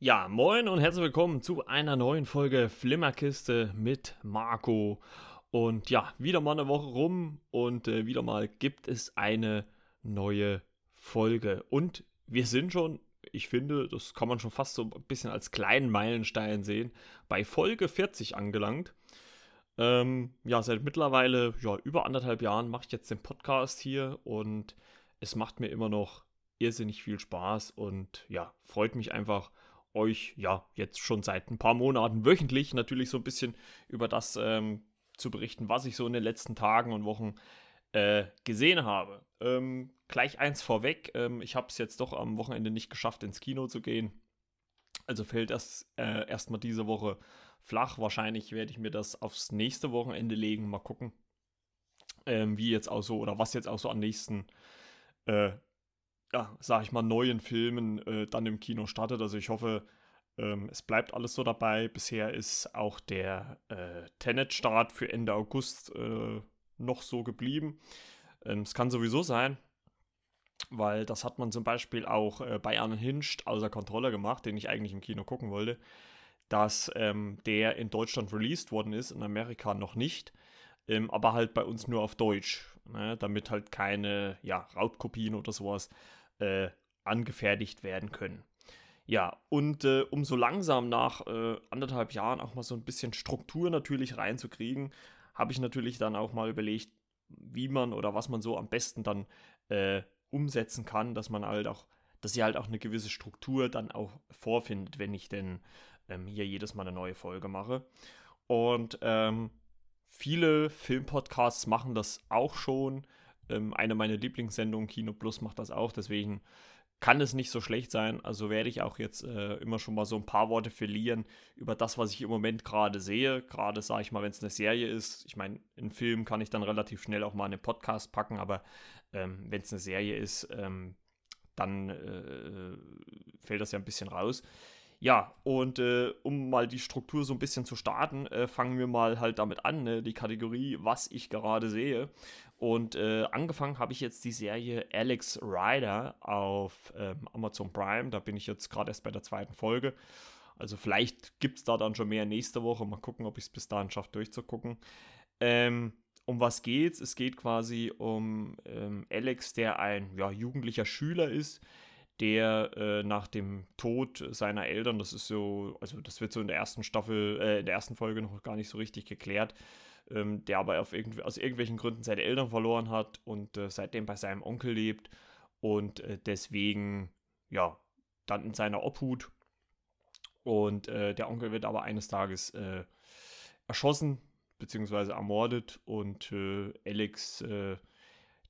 Ja, moin und herzlich willkommen zu einer neuen Folge Flimmerkiste mit Marco. Und ja, wieder mal eine Woche rum und äh, wieder mal gibt es eine neue Folge. Und wir sind schon, ich finde, das kann man schon fast so ein bisschen als kleinen Meilenstein sehen, bei Folge 40 angelangt. Ähm, ja, seit mittlerweile ja, über anderthalb Jahren mache ich jetzt den Podcast hier und es macht mir immer noch irrsinnig viel Spaß und ja, freut mich einfach euch ja jetzt schon seit ein paar Monaten wöchentlich natürlich so ein bisschen über das ähm, zu berichten, was ich so in den letzten Tagen und Wochen äh, gesehen habe. Ähm, gleich eins vorweg, ähm, ich habe es jetzt doch am Wochenende nicht geschafft, ins Kino zu gehen. Also fällt das äh, erstmal diese Woche flach. Wahrscheinlich werde ich mir das aufs nächste Wochenende legen. Mal gucken, ähm, wie jetzt auch so oder was jetzt auch so am nächsten äh, ja, sag ich mal, neuen Filmen äh, dann im Kino startet. Also ich hoffe, ähm, es bleibt alles so dabei. Bisher ist auch der äh, Tenet-Start für Ende August äh, noch so geblieben. Ähm, es kann sowieso sein, weil das hat man zum Beispiel auch äh, bei Hinscht außer Kontrolle gemacht, den ich eigentlich im Kino gucken wollte, dass ähm, der in Deutschland released worden ist, in Amerika noch nicht, ähm, aber halt bei uns nur auf Deutsch, ne, damit halt keine ja, Raubkopien oder sowas äh, angefertigt werden können. Ja, und äh, um so langsam nach äh, anderthalb Jahren auch mal so ein bisschen Struktur natürlich reinzukriegen, habe ich natürlich dann auch mal überlegt, wie man oder was man so am besten dann äh, umsetzen kann, dass man halt auch, dass ihr halt auch eine gewisse Struktur dann auch vorfindet, wenn ich denn ähm, hier jedes Mal eine neue Folge mache. Und ähm, viele Filmpodcasts machen das auch schon. Ähm, eine meiner Lieblingssendungen, Kino Plus, macht das auch. Deswegen kann es nicht so schlecht sein. Also werde ich auch jetzt äh, immer schon mal so ein paar Worte verlieren über das, was ich im Moment gerade sehe. Gerade sage ich mal, wenn es eine Serie ist. Ich meine, einen Film kann ich dann relativ schnell auch mal in einen Podcast packen, aber ähm, wenn es eine Serie ist, ähm, dann äh, fällt das ja ein bisschen raus. Ja, und äh, um mal die Struktur so ein bisschen zu starten, äh, fangen wir mal halt damit an, ne? die Kategorie, was ich gerade sehe. Und äh, angefangen habe ich jetzt die Serie Alex Rider auf ähm, Amazon Prime. Da bin ich jetzt gerade erst bei der zweiten Folge. Also vielleicht gibt es da dann schon mehr nächste Woche. Mal gucken, ob ich es bis dahin schaffe, durchzugucken. Ähm, um was geht's? Es geht quasi um ähm, Alex, der ein ja, jugendlicher Schüler ist, der äh, nach dem Tod seiner Eltern, das ist so, also das wird so in der ersten Staffel, äh, in der ersten Folge noch gar nicht so richtig geklärt, ähm, der aber auf irgendw aus irgendwelchen Gründen seine Eltern verloren hat und äh, seitdem bei seinem Onkel lebt und äh, deswegen, ja, dann in seiner Obhut. Und äh, der Onkel wird aber eines Tages äh, erschossen bzw. ermordet und Alex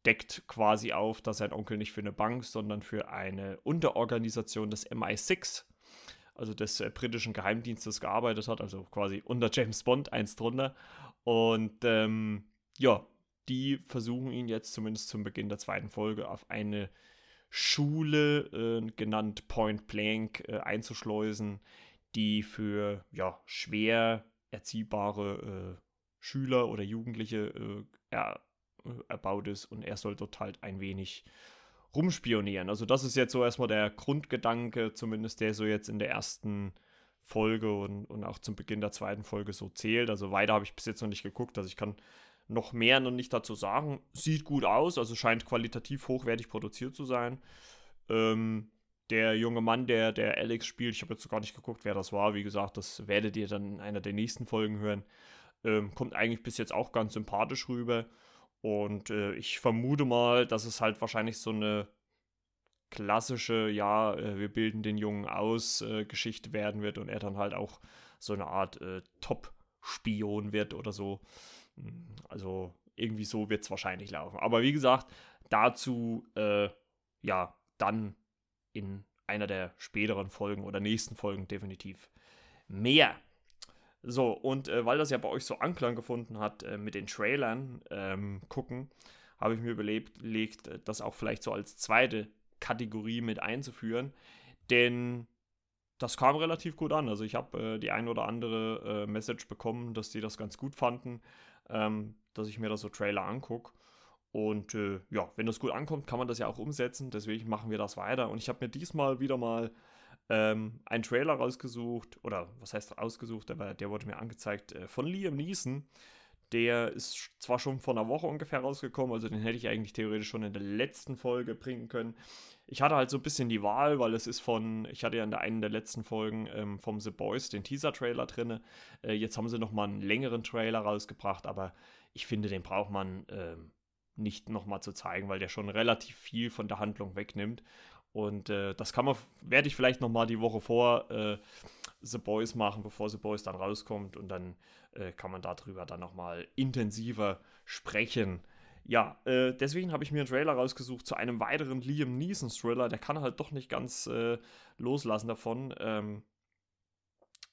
deckt quasi auf, dass sein Onkel nicht für eine Bank, sondern für eine Unterorganisation des MI6, also des äh, britischen Geheimdienstes, gearbeitet hat, also quasi unter James Bond eins drunter. Und ähm, ja, die versuchen ihn jetzt zumindest zum Beginn der zweiten Folge auf eine Schule, äh, genannt Point Blank, äh, einzuschleusen, die für ja, schwer erziehbare äh, Schüler oder Jugendliche äh, äh, erbaut ist und er soll dort halt ein wenig rumspionieren. Also das ist jetzt so erstmal der Grundgedanke, zumindest der so jetzt in der ersten Folge und, und auch zum Beginn der zweiten Folge so zählt. Also weiter habe ich bis jetzt noch nicht geguckt, also ich kann noch mehr noch nicht dazu sagen. Sieht gut aus, also scheint qualitativ hochwertig produziert zu sein. Ähm, der junge Mann, der, der Alex spielt, ich habe jetzt gar nicht geguckt, wer das war. Wie gesagt, das werdet ihr dann in einer der nächsten Folgen hören. Ähm, kommt eigentlich bis jetzt auch ganz sympathisch rüber. Und äh, ich vermute mal, dass es halt wahrscheinlich so eine klassische, ja, äh, wir bilden den Jungen aus, äh, Geschichte werden wird und er dann halt auch so eine Art äh, Top-Spion wird oder so. Hm, also irgendwie so wird es wahrscheinlich laufen. Aber wie gesagt, dazu äh, ja dann in einer der späteren Folgen oder nächsten Folgen definitiv mehr. So, und äh, weil das ja bei euch so Anklang gefunden hat äh, mit den Trailern ähm, gucken, habe ich mir überlegt, äh, das auch vielleicht so als zweite Kategorie mit einzuführen. Denn das kam relativ gut an. Also ich habe äh, die ein oder andere äh, Message bekommen, dass die das ganz gut fanden, ähm, dass ich mir da so Trailer angucke. Und äh, ja, wenn das gut ankommt, kann man das ja auch umsetzen. Deswegen machen wir das weiter. Und ich habe mir diesmal wieder mal ähm, einen Trailer rausgesucht, oder was heißt rausgesucht, aber der wurde mir angezeigt äh, von Liam Neeson. Der ist zwar schon vor einer Woche ungefähr rausgekommen, also den hätte ich eigentlich theoretisch schon in der letzten Folge bringen können. Ich hatte halt so ein bisschen die Wahl, weil es ist von, ich hatte ja in der einen der letzten Folgen ähm, vom The Boys den Teaser-Trailer drin. Äh, jetzt haben sie nochmal einen längeren Trailer rausgebracht, aber ich finde, den braucht man ähm, nicht nochmal zu zeigen, weil der schon relativ viel von der Handlung wegnimmt. Und äh, das kann man, werde ich vielleicht nochmal die Woche vor äh, The Boys machen, bevor The Boys dann rauskommt. Und dann äh, kann man darüber dann nochmal intensiver sprechen. Ja, äh, deswegen habe ich mir einen Trailer rausgesucht zu einem weiteren Liam Neeson Thriller. Der kann halt doch nicht ganz äh, loslassen davon. Ähm,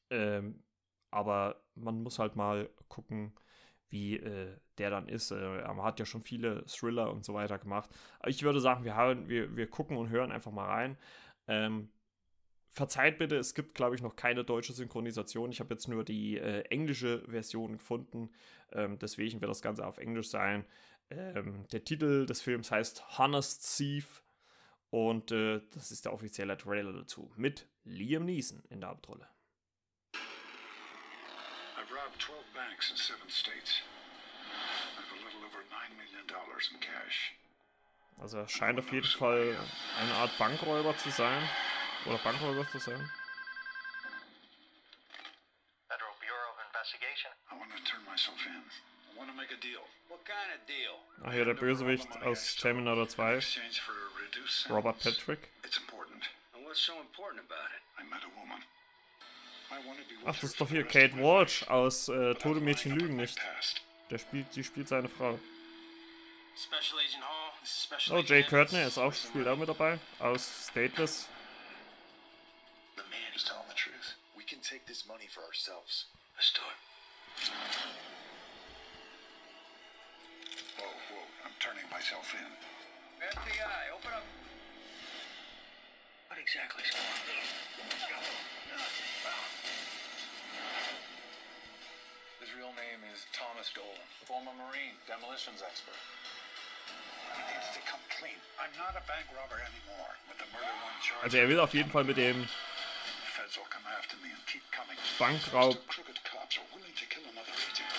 ähm, aber man muss halt mal gucken, wie äh, der dann ist. Äh, er hat ja schon viele Thriller und so weiter gemacht. Aber ich würde sagen, wir, haben, wir, wir gucken und hören einfach mal rein. Ähm, verzeiht bitte, es gibt, glaube ich, noch keine deutsche Synchronisation. Ich habe jetzt nur die äh, englische Version gefunden. Ähm, deswegen wird das Ganze auf Englisch sein. Ähm, der Titel des Films heißt Honest Thief. Und äh, das ist der offizielle Trailer dazu. Mit Liam Neeson in der Hauptrolle. I've robbed 12 banks in seven states. I have a little over $9 million in cash. Also er scheint auf jeden Fall eine Art Bankräuber zu sein. Oder Bankräuber zu sein. Federal Bureau of Investigation. I want to turn myself in. I want to make a deal. What kind of deal? Ach hier, der Bösewicht aus Terminator 2. Robert Patrick. It's important. And what's so important about it? I met a woman. Ach, das ist doch hier Kate Walsh aus äh, Tode Mädchen lügen nicht. Der spielt, sie spielt seine Frau. Oh, Jay Courtney ist auch, spielt auch mit dabei. Aus Stateless. Whoa, whoa, I'm turning myself in. FBI, open up. What exactly is going on? His real name is Thomas Dolan, former Marine, demolitions expert. He needs to come clean. I'm not a bank robber anymore. With the murder one charge. Also er will auf jeden Fall mit dem Bankraub. Ach, seine Freundin. I'm coming for you. Do what you have to do.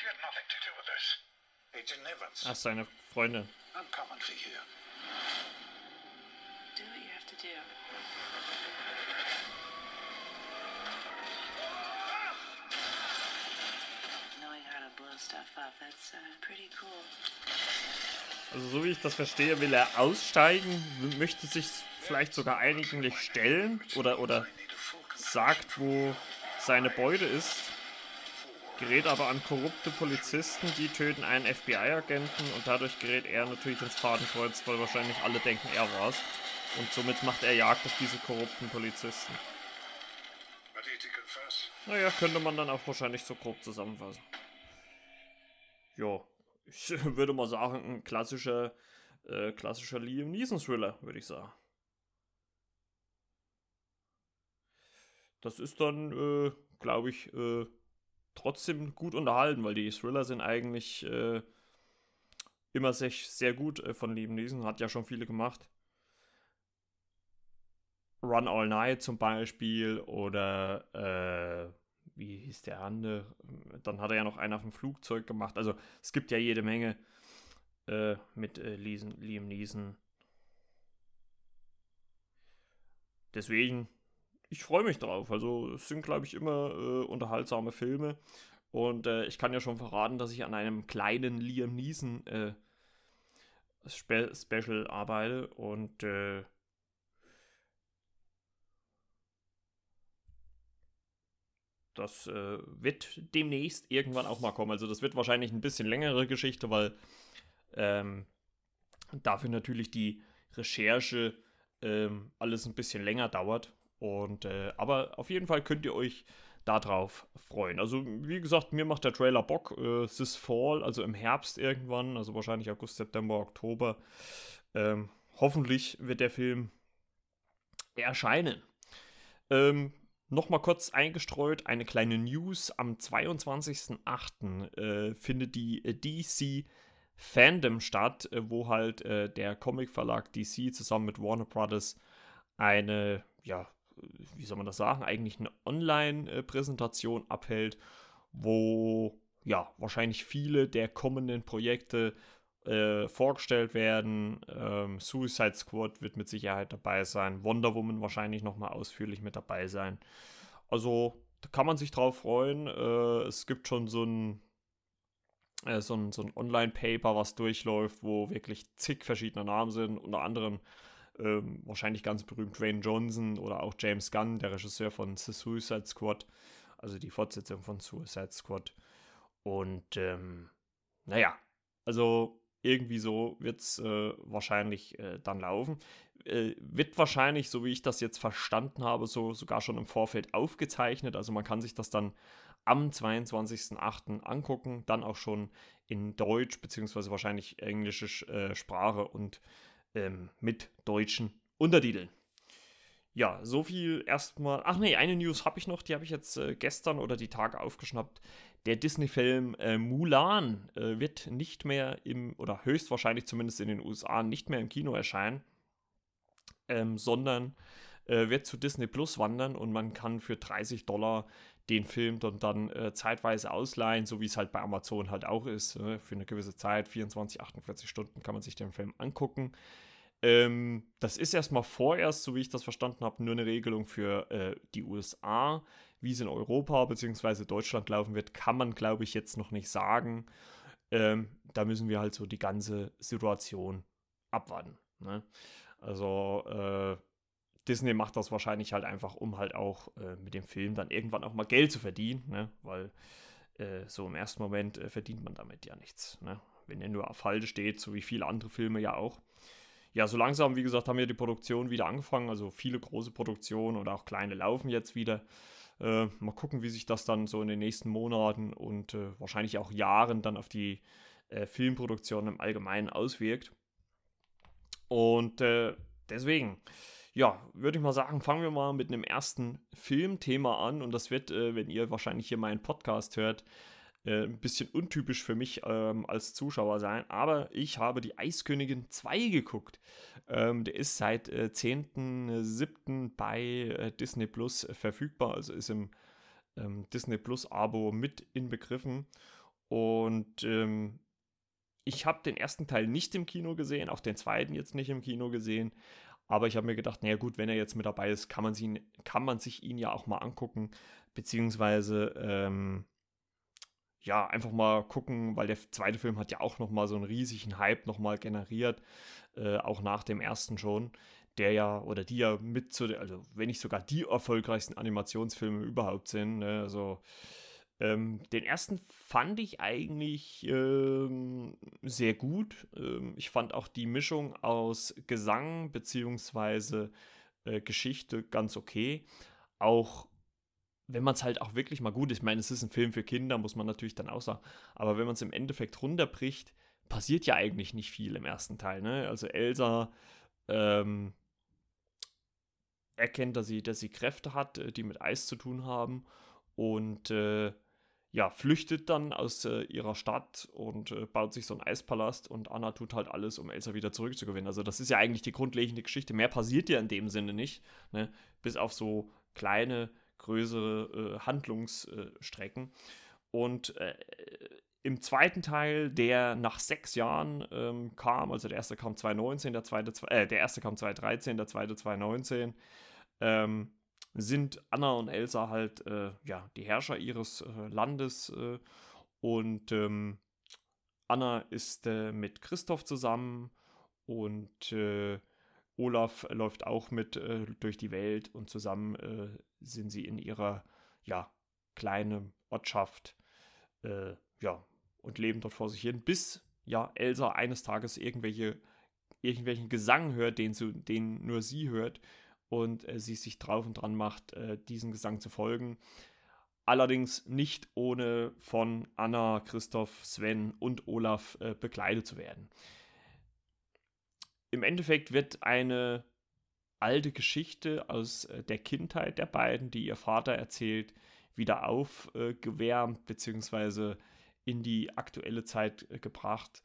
Knowing how stuff up, that's uh. Also so wie ich das verstehe, will er aussteigen, möchte sich vielleicht sogar eigentlich stellen? Oder, oder sagt, wo seine Beute ist, gerät aber an korrupte Polizisten, die töten einen FBI-Agenten und dadurch gerät er natürlich ins Fadenkreuz, weil wahrscheinlich alle denken, er war's. Und somit macht er Jagd auf diese korrupten Polizisten. Naja, könnte man dann auch wahrscheinlich so grob zusammenfassen. Jo ich würde mal sagen, ein klassischer, äh, klassischer Liam Neeson-Thriller, würde ich sagen. Das ist dann, äh, glaube ich, äh, trotzdem gut unterhalten, weil die Thriller sind eigentlich äh, immer sehr, sehr gut äh, von Liam Neeson, hat ja schon viele gemacht. Run All Night zum Beispiel oder äh, wie hieß der andere? Dann hat er ja noch einen auf dem Flugzeug gemacht. Also es gibt ja jede Menge äh, mit äh, Liam Neeson. Deswegen, ich freue mich drauf. Also es sind, glaube ich, immer äh, unterhaltsame Filme. Und äh, ich kann ja schon verraten, dass ich an einem kleinen Liam Neeson äh, Spe Special arbeite. Und äh, das äh, wird demnächst irgendwann auch mal kommen. Also das wird wahrscheinlich ein bisschen längere Geschichte, weil ähm, dafür natürlich die Recherche ähm, alles ein bisschen länger dauert. Und äh, aber auf jeden Fall könnt ihr euch darauf freuen. Also wie gesagt, mir macht der Trailer Bock. Äh, This Fall, also im Herbst irgendwann, also wahrscheinlich August, September, Oktober. Ähm, hoffentlich wird der Film erscheinen. Ähm, Nochmal kurz eingestreut, eine kleine News. Am 22.08. Äh, findet die DC Fandom statt, äh, wo halt äh, der Comicverlag DC zusammen mit Warner Brothers eine, ja, wie soll man das sagen, eigentlich eine Online-Präsentation abhält, wo ja wahrscheinlich viele der kommenden Projekte äh, vorgestellt werden. Ähm, Suicide Squad wird mit Sicherheit dabei sein. Wonder Woman wahrscheinlich nochmal ausführlich mit dabei sein. Also da kann man sich drauf freuen. Äh, es gibt schon so ein, äh, so ein, so ein Online-Paper, was durchläuft, wo wirklich zig verschiedene Namen sind. Unter anderem ähm, wahrscheinlich ganz berühmt Dwayne Johnson oder auch James Gunn, der Regisseur von The Suicide Squad, also die Fortsetzung von Suicide Squad. Und ähm, naja, also irgendwie so wird es äh, wahrscheinlich äh, dann laufen. Äh, wird wahrscheinlich, so wie ich das jetzt verstanden habe, so sogar schon im Vorfeld aufgezeichnet. Also man kann sich das dann am 22.08. angucken, dann auch schon in Deutsch, beziehungsweise wahrscheinlich englische äh, Sprache und ähm, mit deutschen Untertiteln. Ja, so viel erstmal. Ach nee, eine News habe ich noch, die habe ich jetzt äh, gestern oder die Tage aufgeschnappt. Der Disney-Film äh, Mulan äh, wird nicht mehr im, oder höchstwahrscheinlich zumindest in den USA, nicht mehr im Kino erscheinen, ähm, sondern äh, wird zu Disney Plus wandern und man kann für 30 Dollar den Film dann, dann äh, zeitweise ausleihen, so wie es halt bei Amazon halt auch ist. Ne? für eine gewisse Zeit, 24, 48 Stunden, kann man sich den Film angucken. Ähm, das ist erstmal vorerst, so wie ich das verstanden habe, nur eine Regelung für äh, die USA. Wie es in Europa bzw. Deutschland laufen wird, kann man, glaube ich, jetzt noch nicht sagen. Ähm, da müssen wir halt so die ganze Situation abwarten. Ne? Also äh, Disney macht das wahrscheinlich halt einfach, um halt auch äh, mit dem Film dann irgendwann auch mal Geld zu verdienen, ne? weil äh, so im ersten Moment äh, verdient man damit ja nichts. Ne? Wenn er nur auf Halde steht, so wie viele andere Filme ja auch ja, so langsam, wie gesagt, haben wir die Produktion wieder angefangen. Also viele große Produktionen und auch kleine laufen jetzt wieder. Äh, mal gucken, wie sich das dann so in den nächsten Monaten und äh, wahrscheinlich auch Jahren dann auf die äh, Filmproduktion im Allgemeinen auswirkt. Und deswegen, ja, würde ich mal sagen, fangen wir mal mit einem ersten Filmthema an. Und das wird, äh, wenn ihr wahrscheinlich hier meinen Podcast hört, äh, ein bisschen untypisch für mich ähm, als Zuschauer sein, aber ich habe die Eiskönigin 2 geguckt. Ähm, der ist seit äh, 10.07. bei äh, Disney Plus verfügbar, also ist im ähm, Disney Plus Abo mit inbegriffen. Und ähm, ich habe den ersten Teil nicht im Kino gesehen, auch den zweiten jetzt nicht im Kino gesehen. Aber ich habe mir gedacht, naja gut, wenn er jetzt mit dabei ist, kann man, sie, kann man sich ihn ja auch mal angucken. Beziehungsweise ähm, ja, einfach mal gucken, weil der zweite Film hat ja auch nochmal so einen riesigen Hype nochmal generiert, äh, auch nach dem ersten schon, der ja, oder die ja mit zu, also wenn nicht sogar die erfolgreichsten Animationsfilme überhaupt sind, ne? also ähm, den ersten fand ich eigentlich ähm, sehr gut. Ähm, ich fand auch die Mischung aus Gesang bzw. äh, Geschichte ganz okay. Auch wenn man es halt auch wirklich mal gut ich meine, es ist ein Film für Kinder, muss man natürlich dann auch sagen, aber wenn man es im Endeffekt runterbricht, passiert ja eigentlich nicht viel im ersten Teil. Ne? Also Elsa ähm, erkennt, dass sie, dass sie Kräfte hat, äh, die mit Eis zu tun haben und äh, ja, flüchtet dann aus äh, ihrer Stadt und äh, baut sich so einen Eispalast und Anna tut halt alles, um Elsa wieder zurückzugewinnen. Also das ist ja eigentlich die grundlegende Geschichte. Mehr passiert ja in dem Sinne nicht, ne? bis auf so kleine größere äh, Handlungsstrecken. Und äh, im zweiten Teil, der nach sechs Jahren ähm, kam, also der erste kam 2019, der zweite, äh, der erste kam 2013, der zweite 2019, ähm, sind Anna und Elsa halt äh, ja, die Herrscher ihres äh, Landes äh, und ähm, Anna ist äh, mit Christoph zusammen und äh, Olaf läuft auch mit äh, durch die Welt und zusammen sind sie in ihrer ja, kleinen Ortschaft ja, und leben dort vor sich hin, bis ja Elsa eines Tages irgendwelche, irgendwelchen Gesang hört, den, den nur sie hört und äh, sie sich drauf und dran macht, äh, diesen Gesang zu folgen. Allerdings nicht ohne von Anna, Christoph, Sven und Olaf äh, begleitet zu werden im Endeffekt wird eine alte Geschichte aus äh, der Kindheit der beiden, die ihr Vater erzählt, wieder aufgewärmt bzw. in die aktuelle Zeit äh, gebracht,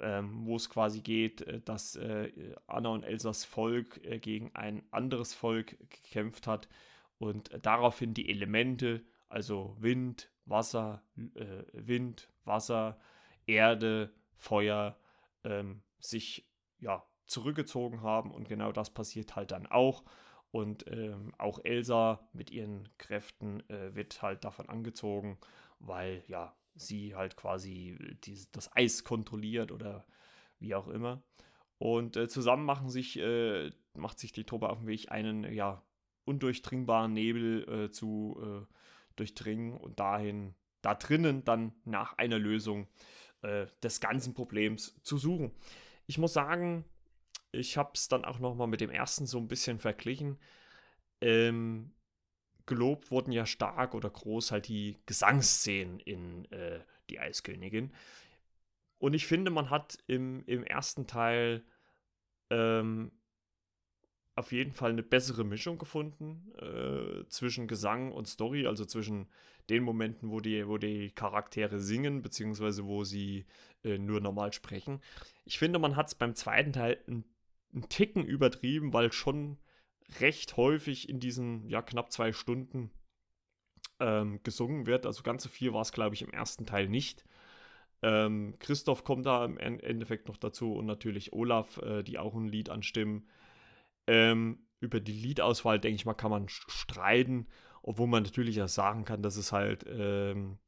ähm, wo es quasi geht, äh, dass äh, Anna und Elsas Volk äh, gegen ein anderes Volk gekämpft hat und daraufhin die Elemente, also Wind, Wasser, äh, Wind, Wasser, Erde, Feuer, ähm, sich ja zurückgezogen haben und genau das passiert halt dann auch. Und ähm, auch Elsa mit ihren Kräften äh, wird halt davon angezogen, weil ja sie halt quasi dieses, das Eis kontrolliert oder wie auch immer. Und äh, zusammen machen sich, äh, macht sich die Truppe auf den Weg, einen ja undurchdringbaren Nebel äh, zu äh, durchdringen und dahin, da drinnen dann nach einer Lösung äh, des ganzen Problems zu suchen. Ich muss sagen, ich habe es dann auch nochmal mit dem ersten so ein bisschen verglichen. Ähm, gelobt wurden ja stark oder groß halt die Gesangsszenen in äh, Die Eiskönigin. Und ich finde, man hat im, im ersten Teil ähm, auf jeden Fall eine bessere Mischung gefunden äh, zwischen Gesang und Story, also zwischen den Momenten, wo die, wo die Charaktere singen, beziehungsweise wo sie äh, nur normal sprechen. Ich finde, man hat es beim zweiten Teil einen, einen Ticken übertrieben, weil schon recht häufig in diesen ja, knapp zwei Stunden ähm, gesungen wird. Also ganz so viel war es, glaube ich, im ersten Teil nicht. Ähm, Christoph kommt da im Endeffekt noch dazu und natürlich Olaf, äh, die auch ein Lied anstimmen. Ähm, über die Liedauswahl, denke ich mal, kann man streiten, obwohl man natürlich auch sagen kann, dass es halt ähm,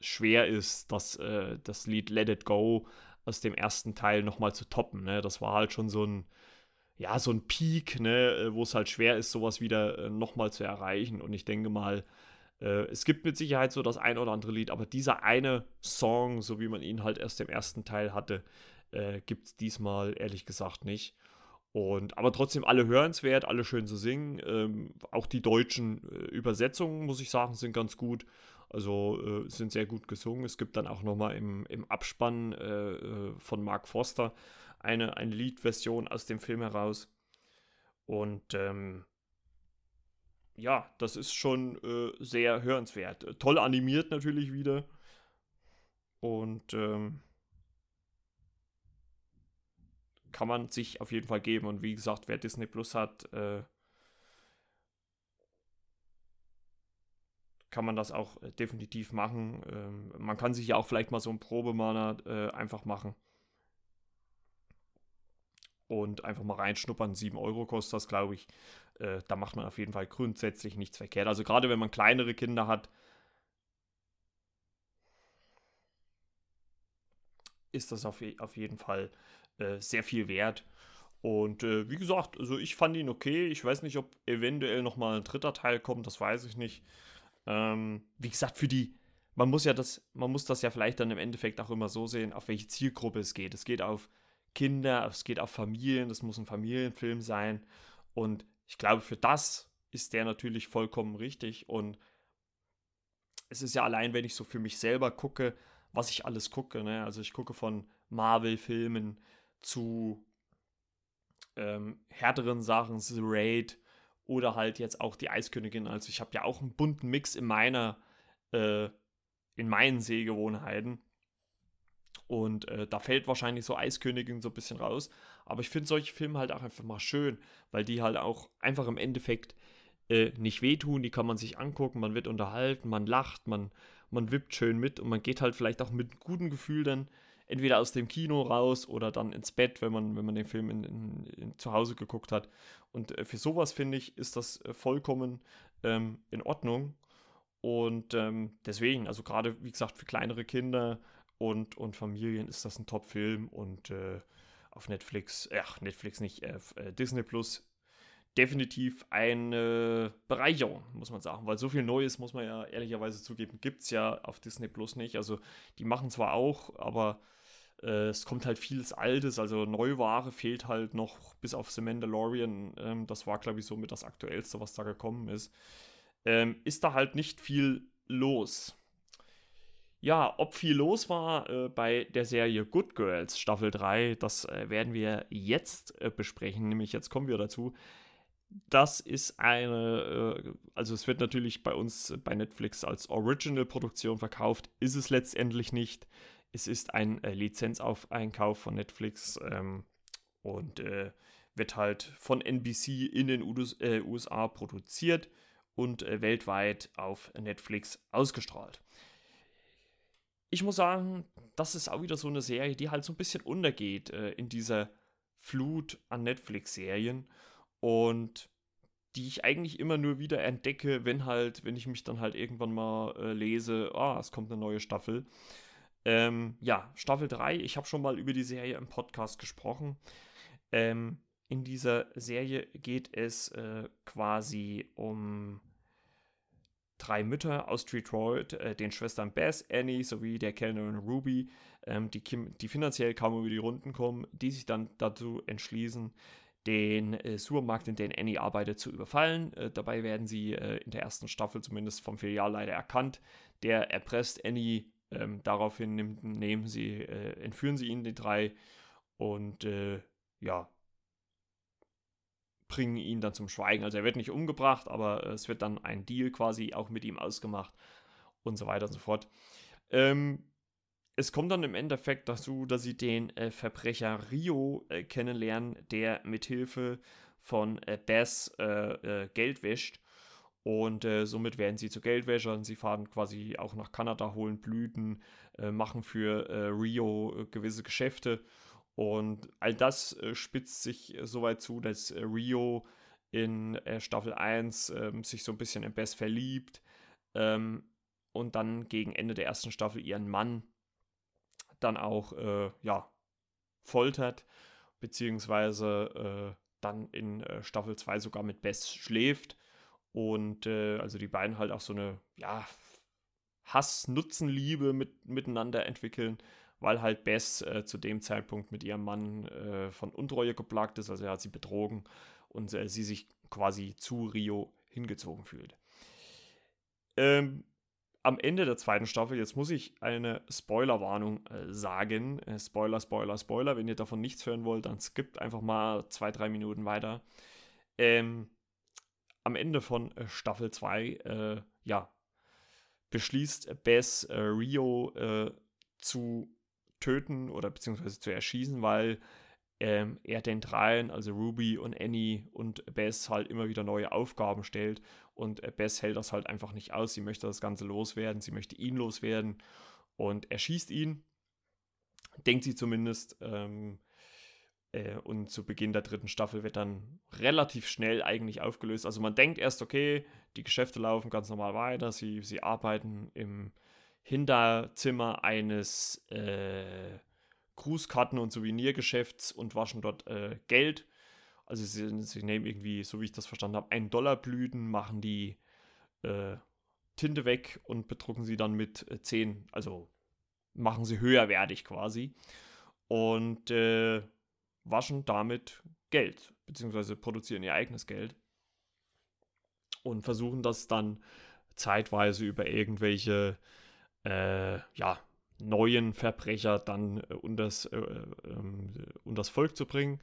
schwer ist, das, äh, das Lied Let It Go aus dem ersten Teil nochmal zu toppen. Ne? Das war halt schon so ein, ja, so ein Peak, ne, äh, wo es halt schwer ist, sowas wieder äh, nochmal zu erreichen. Und ich denke mal, äh, es gibt mit Sicherheit so das ein oder andere Lied, aber dieser eine Song, so wie man ihn halt erst im ersten Teil hatte, äh, gibt es diesmal ehrlich gesagt nicht. Und, aber trotzdem alle hörenswert, alle schön zu singen. Ähm, auch die deutschen äh, Übersetzungen, muss ich sagen, sind ganz gut. Also äh, sind sehr gut gesungen. Es gibt dann auch nochmal im, im Abspann äh, äh von Mark Foster eine, eine Liedversion aus dem Film heraus. Und ähm, ja, das ist schon äh, sehr hörenswert. Toll animiert natürlich wieder. Und ähm, kann man sich auf jeden Fall geben. Und wie gesagt, wer Disney Plus hat, äh, kann man das auch äh, definitiv machen. Ähm, man kann sich ja auch vielleicht mal so einen Probemana äh, einfach machen. Und einfach mal reinschnuppern. 7 Euro kostet das, glaube ich. Äh, da macht man auf jeden Fall grundsätzlich nichts verkehrt. Also gerade wenn man kleinere Kinder hat, ist das auf, auf jeden Fall äh, sehr viel wert. Und äh, wie gesagt, also ich fand ihn okay. Ich weiß nicht, ob eventuell nochmal ein dritter Teil kommt, das weiß ich nicht. Ähm, wie gesagt, für die, man muss ja das, man muss das ja vielleicht dann im Endeffekt auch immer so sehen, auf welche Zielgruppe es geht. Es geht auf Kinder, es geht auf Familien, das muss ein Familienfilm sein. Und ich glaube, für das ist der natürlich vollkommen richtig. Und es ist ja allein, wenn ich so für mich selber gucke, was ich alles gucke. Ne? Also ich gucke von Marvel-Filmen zu ähm, härteren Sachen, The Raid oder halt jetzt auch die Eiskönigin. Also ich habe ja auch einen bunten Mix in meiner, äh, in meinen Sehgewohnheiten. Und äh, da fällt wahrscheinlich so Eiskönigin so ein bisschen raus. Aber ich finde solche Filme halt auch einfach mal schön, weil die halt auch einfach im Endeffekt äh, nicht wehtun. Die kann man sich angucken, man wird unterhalten, man lacht, man, man wippt schön mit und man geht halt vielleicht auch mit gutem Gefühl dann entweder aus dem Kino raus oder dann ins Bett, wenn man, wenn man den Film in, in, in zu Hause geguckt hat. Und äh, für sowas finde ich, ist das äh, vollkommen ähm, in Ordnung. Und ähm, deswegen, also gerade wie gesagt, für kleinere Kinder und, und Familien ist das ein Top-Film und äh, auf Netflix, ach, Netflix nicht, äh, äh, Disney Plus definitiv eine Bereicherung, muss man sagen. Weil so viel Neues, muss man ja ehrlicherweise zugeben, gibt es ja auf Disney Plus nicht. Also die machen zwar auch, aber äh, es kommt halt vieles Altes. Also Neuware fehlt halt noch bis auf The Mandalorian. Ähm, das war, glaube ich, so mit das Aktuellste, was da gekommen ist. Ähm, ist da halt nicht viel los. Ja, ob viel los war äh, bei der Serie Good Girls Staffel 3, das äh, werden wir jetzt äh, besprechen. Nämlich jetzt kommen wir dazu. Das ist eine, äh, also es wird natürlich bei uns bei Netflix als Original-Produktion verkauft, ist es letztendlich nicht. es ist ein äh, Lizenzeinkauf von Netflix ähm, und äh, wird halt von NBC in den US, äh, USA produziert und äh, weltweit auf Netflix ausgestrahlt. Ich muss sagen, das ist auch wieder so eine Serie, die halt so ein bisschen untergeht äh, in dieser Flut an Netflix-Serien und die ich eigentlich immer nur wieder entdecke, wenn halt, wenn ich mich dann halt irgendwann mal äh, lese, ah, es kommt eine neue Staffel. Ähm, ja, Staffel 3, ich habe schon mal über die Serie im Podcast gesprochen. Ähm, in dieser Serie geht es äh, quasi um drei Mütter aus Detroit, äh, den Schwestern Bess, Annie sowie der Kellnerin Ruby, ähm, die, die, finanziell kaum über die Runden kommen, die sich dann dazu entschließen, den äh, Supermarkt, in dem Annie arbeitet, zu überfallen. Äh, dabei werden sie äh, in der ersten Staffel zumindest vom Filialleiter erkannt. Der erpresst Annie. Ähm, daraufhin nimmt, nehmen sie, äh, entführen sie ihn, die drei, und äh, ja, bringen ihn dann zum Schweigen. Also er wird nicht umgebracht, aber es wird dann ein Deal quasi auch mit ihm ausgemacht und so weiter und so fort. Ähm, es kommt dann im Endeffekt dazu, dass sie den äh, Verbrecher Rio äh, kennenlernen, der mithilfe von äh, Bess äh, äh, Geld wäscht. Und äh, somit werden sie zu Geldwäschern. Sie fahren quasi auch nach Kanada, holen Blüten, machen für Rio gewisse Geschäfte und all das äh, spitzt sich äh, so weit zu, dass äh, Rio in äh, Staffel 1 ähm, sich so ein bisschen in Bess verliebt ähm, und dann gegen Ende der ersten Staffel ihren Mann dann auch äh, ja, foltert, beziehungsweise äh, dann in Staffel 2 sogar mit Bess schläft. Und also die beiden halt auch so eine ja, Hass-Nutzen-Liebe mit, miteinander entwickeln weil halt Bess äh, zu dem Zeitpunkt mit ihrem Mann äh, von Untreue geplagt ist, also er hat sie betrogen und äh, sie sich quasi zu Rio hingezogen fühlt. Ähm, am Ende der zweiten Staffel, jetzt muss ich eine Spoilerwarnung äh, sagen. Äh, Spoiler, Spoiler, Spoiler. Wenn ihr davon nichts hören wollt, dann skippt einfach mal zwei, drei Minuten weiter. Ähm, am Ende von äh, Staffel 2, ja, beschließt Bess Rio zu töten oder beziehungsweise zu erschießen, weil ähm, er den dreien, also Ruby und Annie und Bess, halt immer wieder neue Aufgaben stellt. Und äh, Bess hält das halt einfach nicht aus. Sie möchte das Ganze loswerden, sie möchte ihn loswerden und er schießt ihn. Denkt sie zumindest. Ähm, äh, und zu Beginn der dritten Staffel wird dann relativ schnell eigentlich aufgelöst. Also man denkt erst, okay, die Geschäfte laufen ganz normal weiter, sie, sie arbeiten im Hinterzimmer eines äh, Grußkarten- und Souvenirgeschäfts und waschen dort äh, Geld. Also sie, sie, nehmen irgendwie, so wie ich das verstanden habe, einen Dollar Blüten, machen die äh, Tinte weg und bedrucken sie dann mit äh, 10, also machen sie höherwertig quasi. Und äh, waschen damit Geld, beziehungsweise produzieren ihr eigenes Geld. Und versuchen das dann zeitweise über irgendwelche äh, ja, neuen Verbrecher dann äh, unters, äh, ähm, unters Volk zu bringen.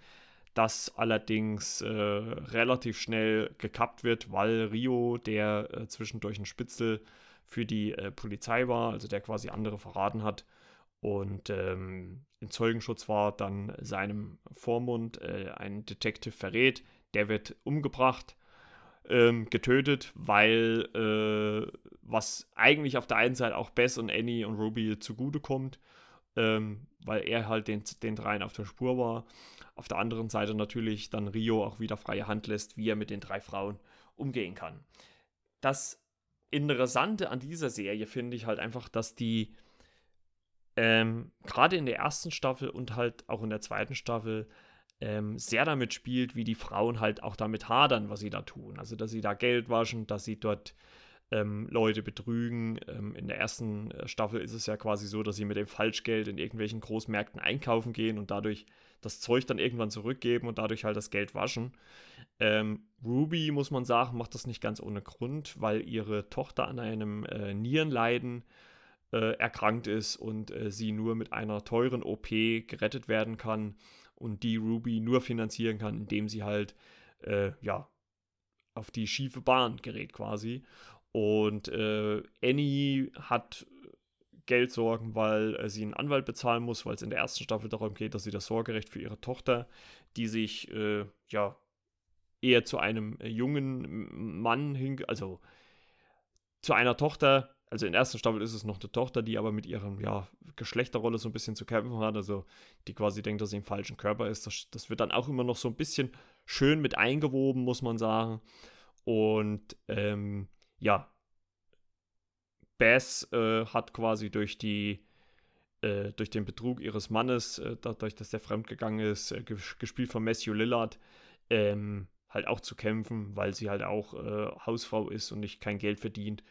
Das allerdings äh, relativ schnell gekappt wird, weil Rio, der äh, zwischendurch ein Spitzel für die äh, Polizei war, also der quasi andere verraten hat und ähm, in Zeugenschutz war, dann seinem Vormund äh, ein Detective verrät. Der wird umgebracht ähm, getötet, weil äh, was eigentlich auf der einen Seite auch Bess und Annie und Ruby zugutekommt, ähm, weil er halt den, den dreien auf der Spur war. Auf der anderen Seite natürlich dann Rio auch wieder freie Hand lässt, wie er mit den drei Frauen umgehen kann. Das Interessante an dieser Serie finde ich halt einfach, dass die ähm, gerade in der ersten Staffel und halt auch in der zweiten Staffel ähm, sehr damit spielt, wie die Frauen halt auch damit hadern, was sie da tun. Also, dass sie da Geld waschen, dass sie dort ähm, Leute betrügen. Ähm, in der ersten äh, Staffel ist es ja quasi so, dass sie mit dem Falschgeld in irgendwelchen Großmärkten einkaufen gehen und dadurch das Zeug dann irgendwann zurückgeben und dadurch halt das Geld waschen. Ähm, Ruby, muss man sagen, macht das nicht ganz ohne Grund, weil ihre Tochter an einem äh, Nierenleiden äh, erkrankt ist und äh, sie nur mit einer teuren OP gerettet werden kann und die Ruby nur finanzieren kann, indem sie halt, äh, ja, auf die schiefe Bahn gerät quasi. Und äh, Annie hat Geld sorgen, weil äh, sie einen Anwalt bezahlen muss, weil es in der ersten Staffel darum geht, dass sie das Sorgerecht für ihre Tochter, die sich äh, ja eher zu einem äh, jungen Mann hin, also zu einer Tochter, also in der ersten Staffel ist es noch eine Tochter, die aber mit ihrem ja, Geschlechterrolle so ein bisschen zu kämpfen hat, also die quasi denkt, dass sie im falschen Körper ist. Das, das wird dann auch immer noch so ein bisschen schön mit eingewoben, muss man sagen. Und ähm, ja, Bess äh, hat quasi durch die äh, durch den Betrug ihres Mannes, äh, dadurch, dass der fremdgegangen ist, äh, gespielt von Matthew Lillard, ähm, halt auch zu kämpfen, weil sie halt auch äh, Hausfrau ist und nicht kein Geld verdient.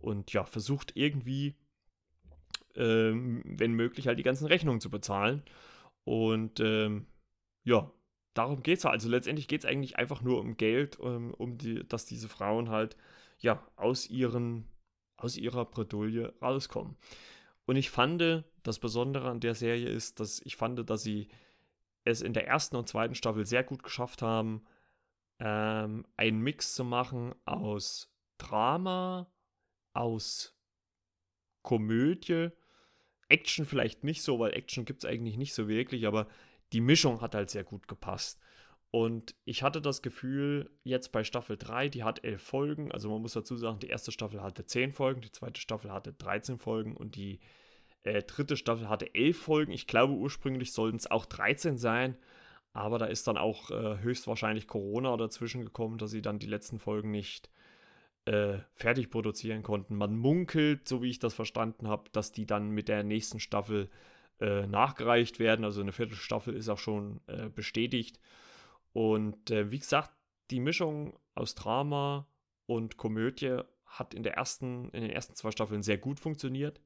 Und ja, versucht irgendwie, ähm, wenn möglich, halt die ganzen Rechnungen zu bezahlen. Und ähm, ja, darum geht es halt. Also letztendlich geht es eigentlich einfach nur um Geld, um, ähm, um die, dass diese Frauen halt ja aus ihren aus ihrer Bredouille rauskommen. Und ich fand, das Besondere an der Serie ist, dass ich fand, dass sie es in der ersten und zweiten Staffel sehr gut geschafft haben, ähm, einen Mix zu machen aus Drama, aus Komödie, Action vielleicht nicht so, weil Action gibt es eigentlich nicht so wirklich, aber die Mischung hat halt sehr gut gepasst. Und ich hatte das Gefühl, jetzt bei Staffel 3, die hat elf Folgen. Also man muss dazu sagen, die erste Staffel hatte zehn Folgen, die zweite Staffel hatte 13 Folgen und die äh, dritte Staffel hatte elf Folgen. Ich glaube, ursprünglich sollten es auch 13 sein. Aber da ist dann auch äh, höchstwahrscheinlich Corona dazwischen gekommen, dass sie dann die letzten Folgen nicht äh, fertig produzieren konnten. Man munkelt, so wie ich das verstanden habe, dass die dann mit der nächsten Staffel äh, nachgereicht werden. Also eine vierte Staffel ist auch schon äh, bestätigt. Und äh, wie gesagt, die Mischung aus Drama und Komödie hat in, der ersten, in den ersten zwei Staffeln sehr gut funktioniert.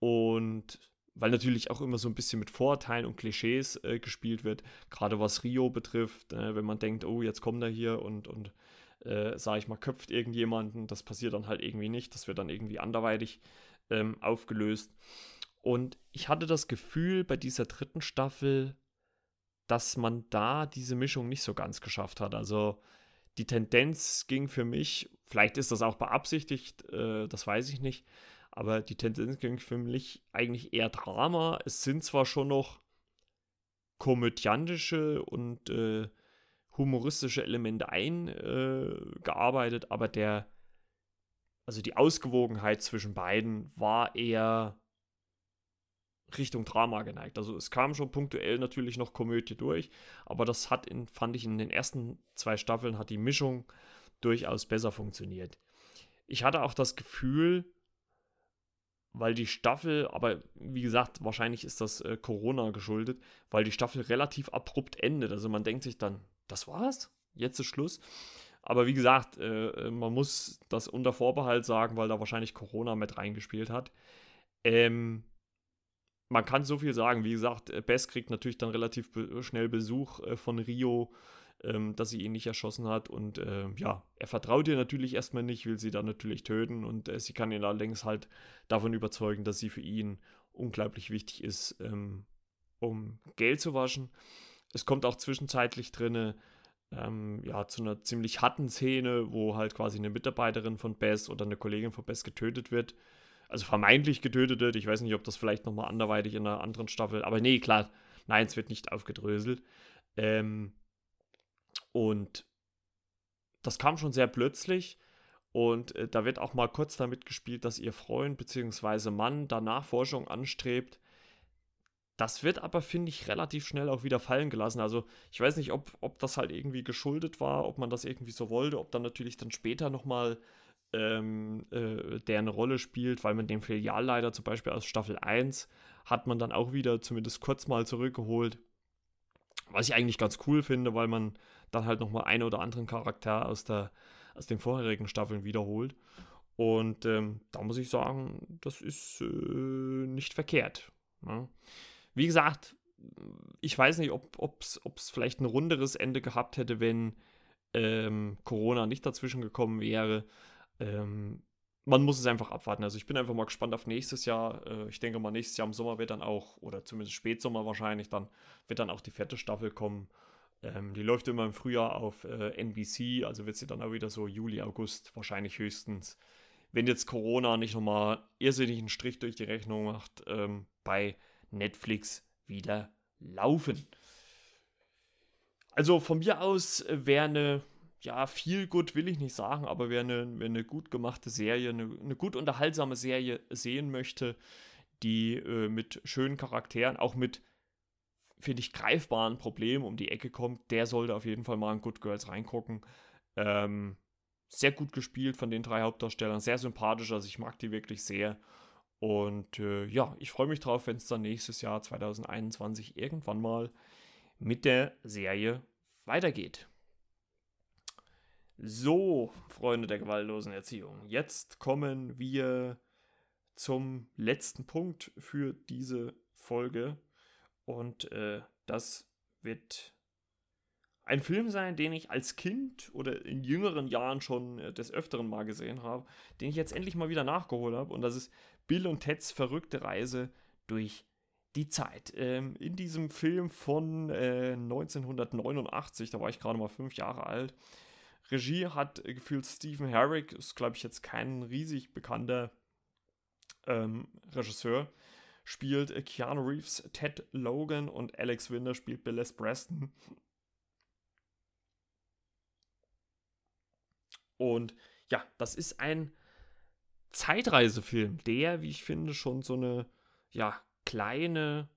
Und weil natürlich auch immer so ein bisschen mit Vorurteilen und Klischees äh, gespielt wird, gerade was Rio betrifft, äh, wenn man denkt, oh, jetzt kommt er hier und, und äh, sage ich mal, köpft irgendjemanden, das passiert dann halt irgendwie nicht, das wird dann irgendwie anderweitig ähm, aufgelöst. Und ich hatte das Gefühl bei dieser dritten Staffel, dass man da diese Mischung nicht so ganz geschafft hat. Also die Tendenz ging für mich, vielleicht ist das auch beabsichtigt, äh, das weiß ich nicht, aber die Tendenz ging für mich eigentlich eher Drama. Es sind zwar schon noch komödiantische und äh, humoristische Elemente eingearbeitet, aber der, also die Ausgewogenheit zwischen beiden war eher Richtung Drama geneigt. Also es kam schon punktuell natürlich noch Komödie durch, aber das hat, in, fand ich, in den ersten zwei Staffeln hat die Mischung durchaus besser funktioniert. Ich hatte auch das Gefühl, weil die Staffel, aber wie gesagt, wahrscheinlich ist das äh, Corona geschuldet, weil die Staffel relativ abrupt endet. Also man denkt sich dann, das war's? Jetzt ist Schluss. Aber wie gesagt, äh, äh man muss das unter Vorbehalt sagen, weil da wahrscheinlich Corona mit reingespielt hat. Ähm, man kann so viel sagen. Wie gesagt, äh, Bess kriegt natürlich dann relativ be schnell Besuch äh, von Rio ähm, dass sie ihn nicht erschossen hat. Und äh, ja, er vertraut ihr natürlich erstmal nicht, will sie dann natürlich töten. Und äh, sie kann ihn allerdings halt davon überzeugen, dass sie für ihn unglaublich wichtig ist, ähm, um Geld zu waschen. Es kommt auch zwischenzeitlich drinne ähm, ja, zu einer ziemlich harten Szene, wo halt quasi eine Mitarbeiterin von Bess oder eine Kollegin von Bess getötet wird. Also vermeintlich getötet wird. Ich weiß nicht, ob das vielleicht nochmal anderweitig in einer anderen Staffel. Aber nee, klar, nein, es wird nicht aufgedröselt. Ähm, und das kam schon sehr plötzlich. Und äh, da wird auch mal kurz damit gespielt, dass ihr Freund bzw. Mann danach Forschung anstrebt. Das wird aber, finde ich, relativ schnell auch wieder fallen gelassen. Also ich weiß nicht, ob, ob das halt irgendwie geschuldet war, ob man das irgendwie so wollte, ob dann natürlich dann später nochmal ähm, äh, der eine Rolle spielt, weil man den Filialleiter zum Beispiel aus Staffel 1 hat man dann auch wieder zumindest kurz mal zurückgeholt. Was ich eigentlich ganz cool finde, weil man dann halt nochmal einen oder anderen Charakter aus, der, aus den vorherigen Staffeln wiederholt. Und ähm, da muss ich sagen, das ist äh, nicht verkehrt. Ne? Wie gesagt, ich weiß nicht, ob es vielleicht ein runderes Ende gehabt hätte, wenn ähm, Corona nicht dazwischen gekommen wäre. Ähm, man muss es einfach abwarten. Also ich bin einfach mal gespannt auf nächstes Jahr. Äh, ich denke mal, nächstes Jahr im Sommer wird dann auch, oder zumindest Spätsommer wahrscheinlich, dann wird dann auch die vierte Staffel kommen. Ähm, die läuft immer im Frühjahr auf äh, NBC, also wird sie dann auch wieder so Juli, August wahrscheinlich höchstens wenn jetzt Corona nicht nochmal irrsinnigen Strich durch die Rechnung macht, ähm, bei Netflix wieder laufen. Also von mir aus wäre eine, ja, viel gut will ich nicht sagen, aber wer eine, wer eine gut gemachte Serie, eine, eine gut unterhaltsame Serie sehen möchte, die äh, mit schönen Charakteren, auch mit, finde ich, greifbaren Problemen um die Ecke kommt, der sollte auf jeden Fall mal in Good Girls reingucken. Ähm, sehr gut gespielt von den drei Hauptdarstellern, sehr sympathisch, also ich mag die wirklich sehr. Und äh, ja, ich freue mich drauf, wenn es dann nächstes Jahr 2021 irgendwann mal mit der Serie weitergeht. So, Freunde der gewaltlosen Erziehung, jetzt kommen wir zum letzten Punkt für diese Folge. Und äh, das wird ein Film sein, den ich als Kind oder in jüngeren Jahren schon äh, des Öfteren mal gesehen habe, den ich jetzt endlich mal wieder nachgeholt habe. Und das ist Bill und Teds verrückte Reise durch die Zeit. Ähm, in diesem Film von äh, 1989, da war ich gerade mal fünf Jahre alt. Regie hat äh, gefühlt Stephen Herrick, ist glaube ich jetzt kein riesig bekannter ähm, Regisseur. Spielt äh, Keanu Reeves, Ted Logan und Alex Winder spielt Bill S. Preston. Und ja, das ist ein Zeitreisefilm, der, wie ich finde, schon so eine, ja, kleine,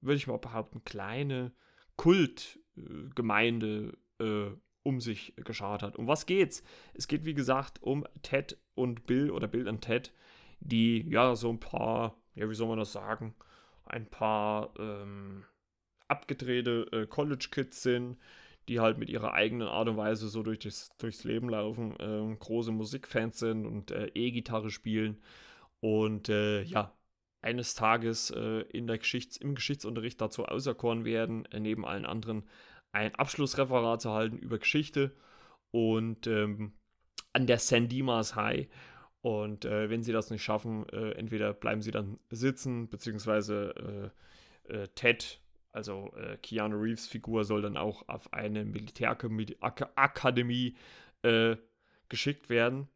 würde ich mal behaupten, kleine Kultgemeinde äh, um sich geschart hat. Um was geht's? Es geht, wie gesagt, um Ted und Bill oder Bill und Ted, die ja so ein paar, ja, wie soll man das sagen, ein paar ähm, abgedrehte äh, College-Kids sind, die halt mit ihrer eigenen Art und Weise so durch das, durchs Leben laufen, äh, große Musikfans sind und äh, E-Gitarre spielen und äh, ja, eines Tages äh, in der Geschichts-, im Geschichtsunterricht dazu auserkoren werden, äh, neben allen anderen ein Abschlussreferat zu halten über Geschichte und ähm, an der San Dimas High. Und äh, wenn sie das nicht schaffen, entweder bleiben sie dann sitzen, beziehungsweise Ted also äh, Keanu Reeves Figur soll dann auch auf eine Militärakademie äh, geschickt werden.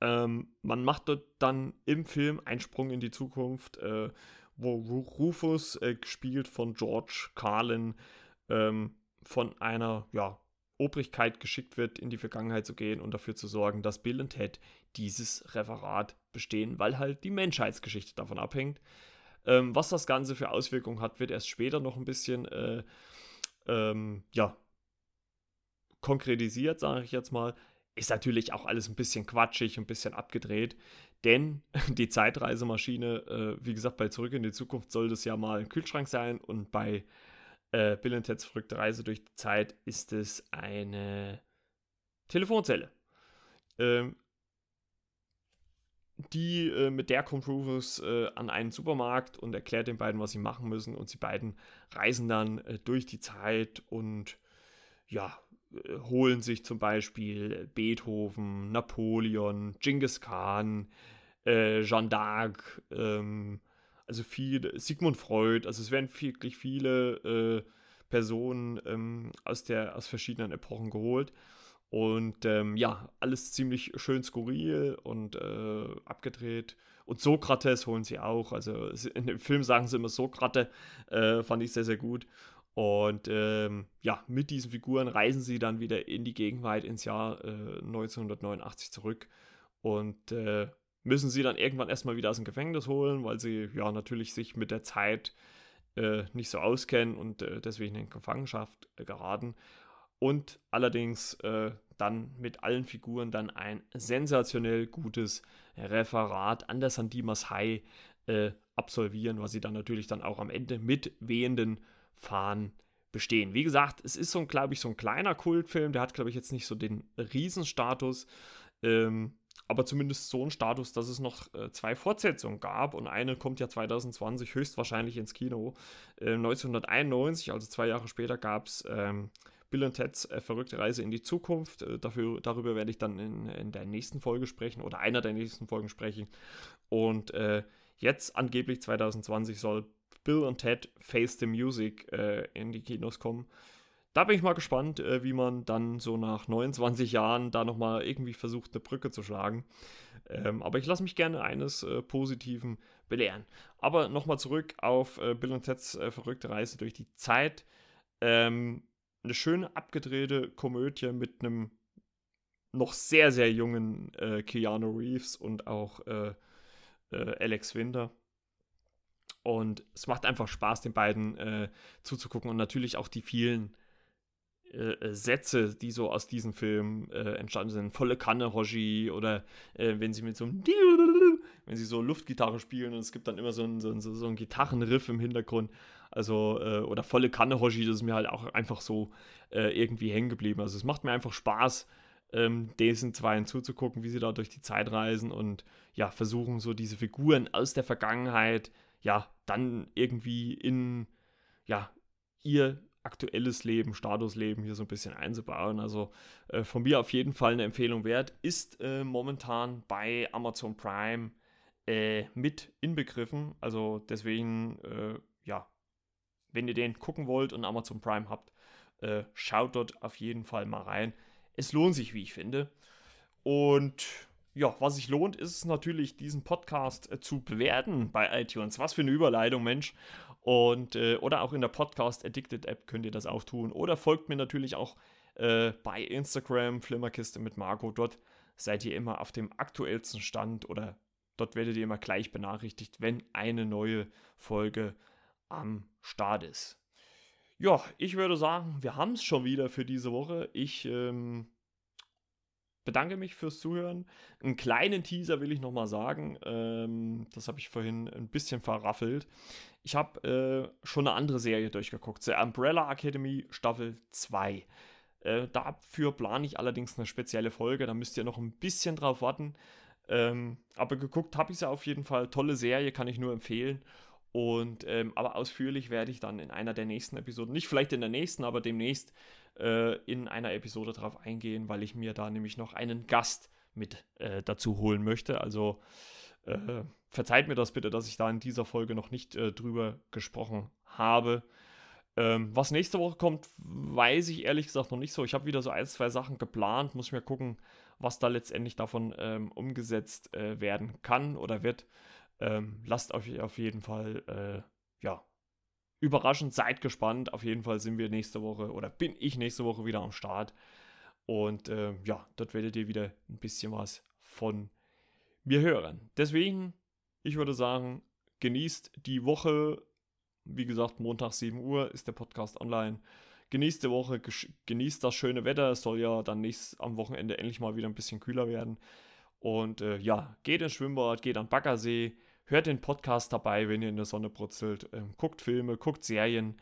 Ähm, man macht dort dann im Film einen Sprung in die Zukunft, äh, wo Rufus, äh, gespielt von George Carlin, ähm, von einer ja, Obrigkeit geschickt wird, in die Vergangenheit zu gehen und dafür zu sorgen, dass Bill und Ted dieses Referat bestehen, weil halt die Menschheitsgeschichte davon abhängt. Ähm, was das Ganze für Auswirkungen hat, wird erst später noch ein bisschen äh, ähm, ja, konkretisiert, sage ich jetzt mal. Ist natürlich auch alles ein bisschen quatschig, ein bisschen abgedreht, denn die Zeitreisemaschine, äh, wie gesagt, bei Zurück in die Zukunft soll das ja mal ein Kühlschrank sein und bei äh, Bill Ted's verrückte Reise durch die Zeit ist es eine Telefonzelle. Ähm, die, äh, mit der kommt Rufus äh, an einen Supermarkt und erklärt den beiden, was sie machen müssen. Und sie beiden reisen dann äh, durch die Zeit und ja, äh, holen sich zum Beispiel Beethoven, Napoleon, Genghis Khan, äh, Jeanne d'Arc, ähm, also viele, Sigmund Freud, also es werden wirklich viele äh, Personen ähm, aus, der, aus verschiedenen Epochen geholt. Und ähm, ja, alles ziemlich schön skurril und äh, abgedreht. Und Sokrates holen sie auch. Also in dem Film sagen sie immer Sokrates, äh, fand ich sehr, sehr gut. Und ähm, ja, mit diesen Figuren reisen sie dann wieder in die Gegenwart ins Jahr äh, 1989 zurück und äh, müssen sie dann irgendwann erstmal wieder aus dem Gefängnis holen, weil sie ja natürlich sich mit der Zeit äh, nicht so auskennen und äh, deswegen in Gefangenschaft geraten und allerdings äh, dann mit allen Figuren dann ein sensationell gutes Referat an der Sandimas High äh, absolvieren, was sie dann natürlich dann auch am Ende mit wehenden Fahnen bestehen. Wie gesagt, es ist so ein, glaube ich, so ein kleiner Kultfilm, der hat, glaube ich, jetzt nicht so den Riesenstatus, ähm, aber zumindest so einen Status, dass es noch äh, zwei Fortsetzungen gab und eine kommt ja 2020 höchstwahrscheinlich ins Kino. Äh, 1991, also zwei Jahre später, gab es ähm, Bill und Ted's äh, verrückte Reise in die Zukunft. Äh, dafür, darüber werde ich dann in, in, der nächsten Folge sprechen oder einer der nächsten Folgen sprechen. Und äh, jetzt angeblich 2020 soll Bill und Ted Face the Music äh, in die Kinos kommen. da bin ich mal gespannt, äh, wie man dann so nach 29 Jahren da nochmal irgendwie versucht, eine Brücke zu schlagen. Ähm, aber ich lasse mich gerne eines äh, Positiven belehren. Aber nochmal zurück auf Bill und Ted's verrückte Reise durch die Zeit. Ähm, eine schöne abgedrehte Komödie mit einem noch sehr, sehr jungen äh, Keanu Reeves und auch äh, äh, Alex Winter. Und es macht einfach Spaß, den beiden äh, zuzugucken und natürlich auch die vielen äh, äh, Sätze, die so aus diesem Film entstanden sind. Volle Kanne, Hoshi, oder wenn sie mit so einem wenn sie so Luftgitarre spielen und es gibt dann immer so ein, so ein, so ein Gitarrenriff im Hintergrund. Also, äh, oder volle Kanne, Hoshi, das ist mir halt auch einfach so äh, irgendwie hängen geblieben. Also es macht mir einfach Spaß, ähm, diesen Zweien zuzugucken, wie sie da durch die Zeit reisen und ja, versuchen so diese Figuren aus der Vergangenheit, ja, dann irgendwie in, ja, ihr aktuelles Leben, Statusleben hier so ein bisschen einzubauen. Also äh, von mir auf jeden Fall eine Empfehlung wert. Ist äh, momentan bei Amazon Prime äh, mit inbegriffen. Also deswegen, äh, ja, wenn ihr den gucken wollt und Amazon Prime habt, äh, schaut dort auf jeden Fall mal rein. Es lohnt sich, wie ich finde. Und ja, was sich lohnt, ist natürlich, diesen Podcast äh, zu bewerten bei iTunes. Was für eine Überleitung, Mensch. Und, äh, oder auch in der Podcast Addicted App könnt ihr das auch tun. Oder folgt mir natürlich auch äh, bei Instagram, Flimmerkiste mit Marco. Dort seid ihr immer auf dem aktuellsten Stand oder dort werdet ihr immer gleich benachrichtigt, wenn eine neue Folge am Start ist. Ja, ich würde sagen, wir haben es schon wieder für diese Woche. Ich ähm, bedanke mich fürs Zuhören. Einen kleinen Teaser will ich nochmal sagen. Ähm, das habe ich vorhin ein bisschen verraffelt. Ich habe äh, schon eine andere Serie durchgeguckt. The Umbrella Academy Staffel 2. Äh, dafür plane ich allerdings eine spezielle Folge. Da müsst ihr noch ein bisschen drauf warten. Ähm, aber geguckt habe ich sie auf jeden Fall. Tolle Serie, kann ich nur empfehlen. Und ähm, aber ausführlich werde ich dann in einer der nächsten Episoden, nicht vielleicht in der nächsten, aber demnächst äh, in einer Episode darauf eingehen, weil ich mir da nämlich noch einen Gast mit äh, dazu holen möchte. Also äh, verzeiht mir das bitte, dass ich da in dieser Folge noch nicht äh, drüber gesprochen habe. Ähm, was nächste Woche kommt, weiß ich ehrlich gesagt noch nicht so. Ich habe wieder so ein, zwei Sachen geplant, muss mir gucken, was da letztendlich davon ähm, umgesetzt äh, werden kann oder wird. Ähm, lasst euch auf jeden Fall, äh, ja, überraschend, seid gespannt. Auf jeden Fall sind wir nächste Woche oder bin ich nächste Woche wieder am Start. Und äh, ja, dort werdet ihr wieder ein bisschen was von mir hören. Deswegen, ich würde sagen, genießt die Woche. Wie gesagt, Montag 7 Uhr ist der Podcast online. Genießt die Woche, genießt das schöne Wetter. Es soll ja dann nächstes am Wochenende endlich mal wieder ein bisschen kühler werden. Und äh, ja, geht ins Schwimmbad, geht an Baggersee, hört den Podcast dabei, wenn ihr in der Sonne brutzelt, ähm, guckt Filme, guckt Serien,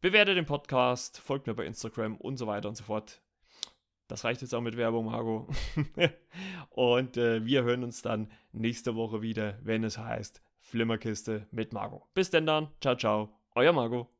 bewertet den Podcast, folgt mir bei Instagram und so weiter und so fort. Das reicht jetzt auch mit Werbung, Margot. und äh, wir hören uns dann nächste Woche wieder, wenn es heißt Flimmerkiste mit Margot. Bis denn dann. Ciao, ciao. Euer Margot.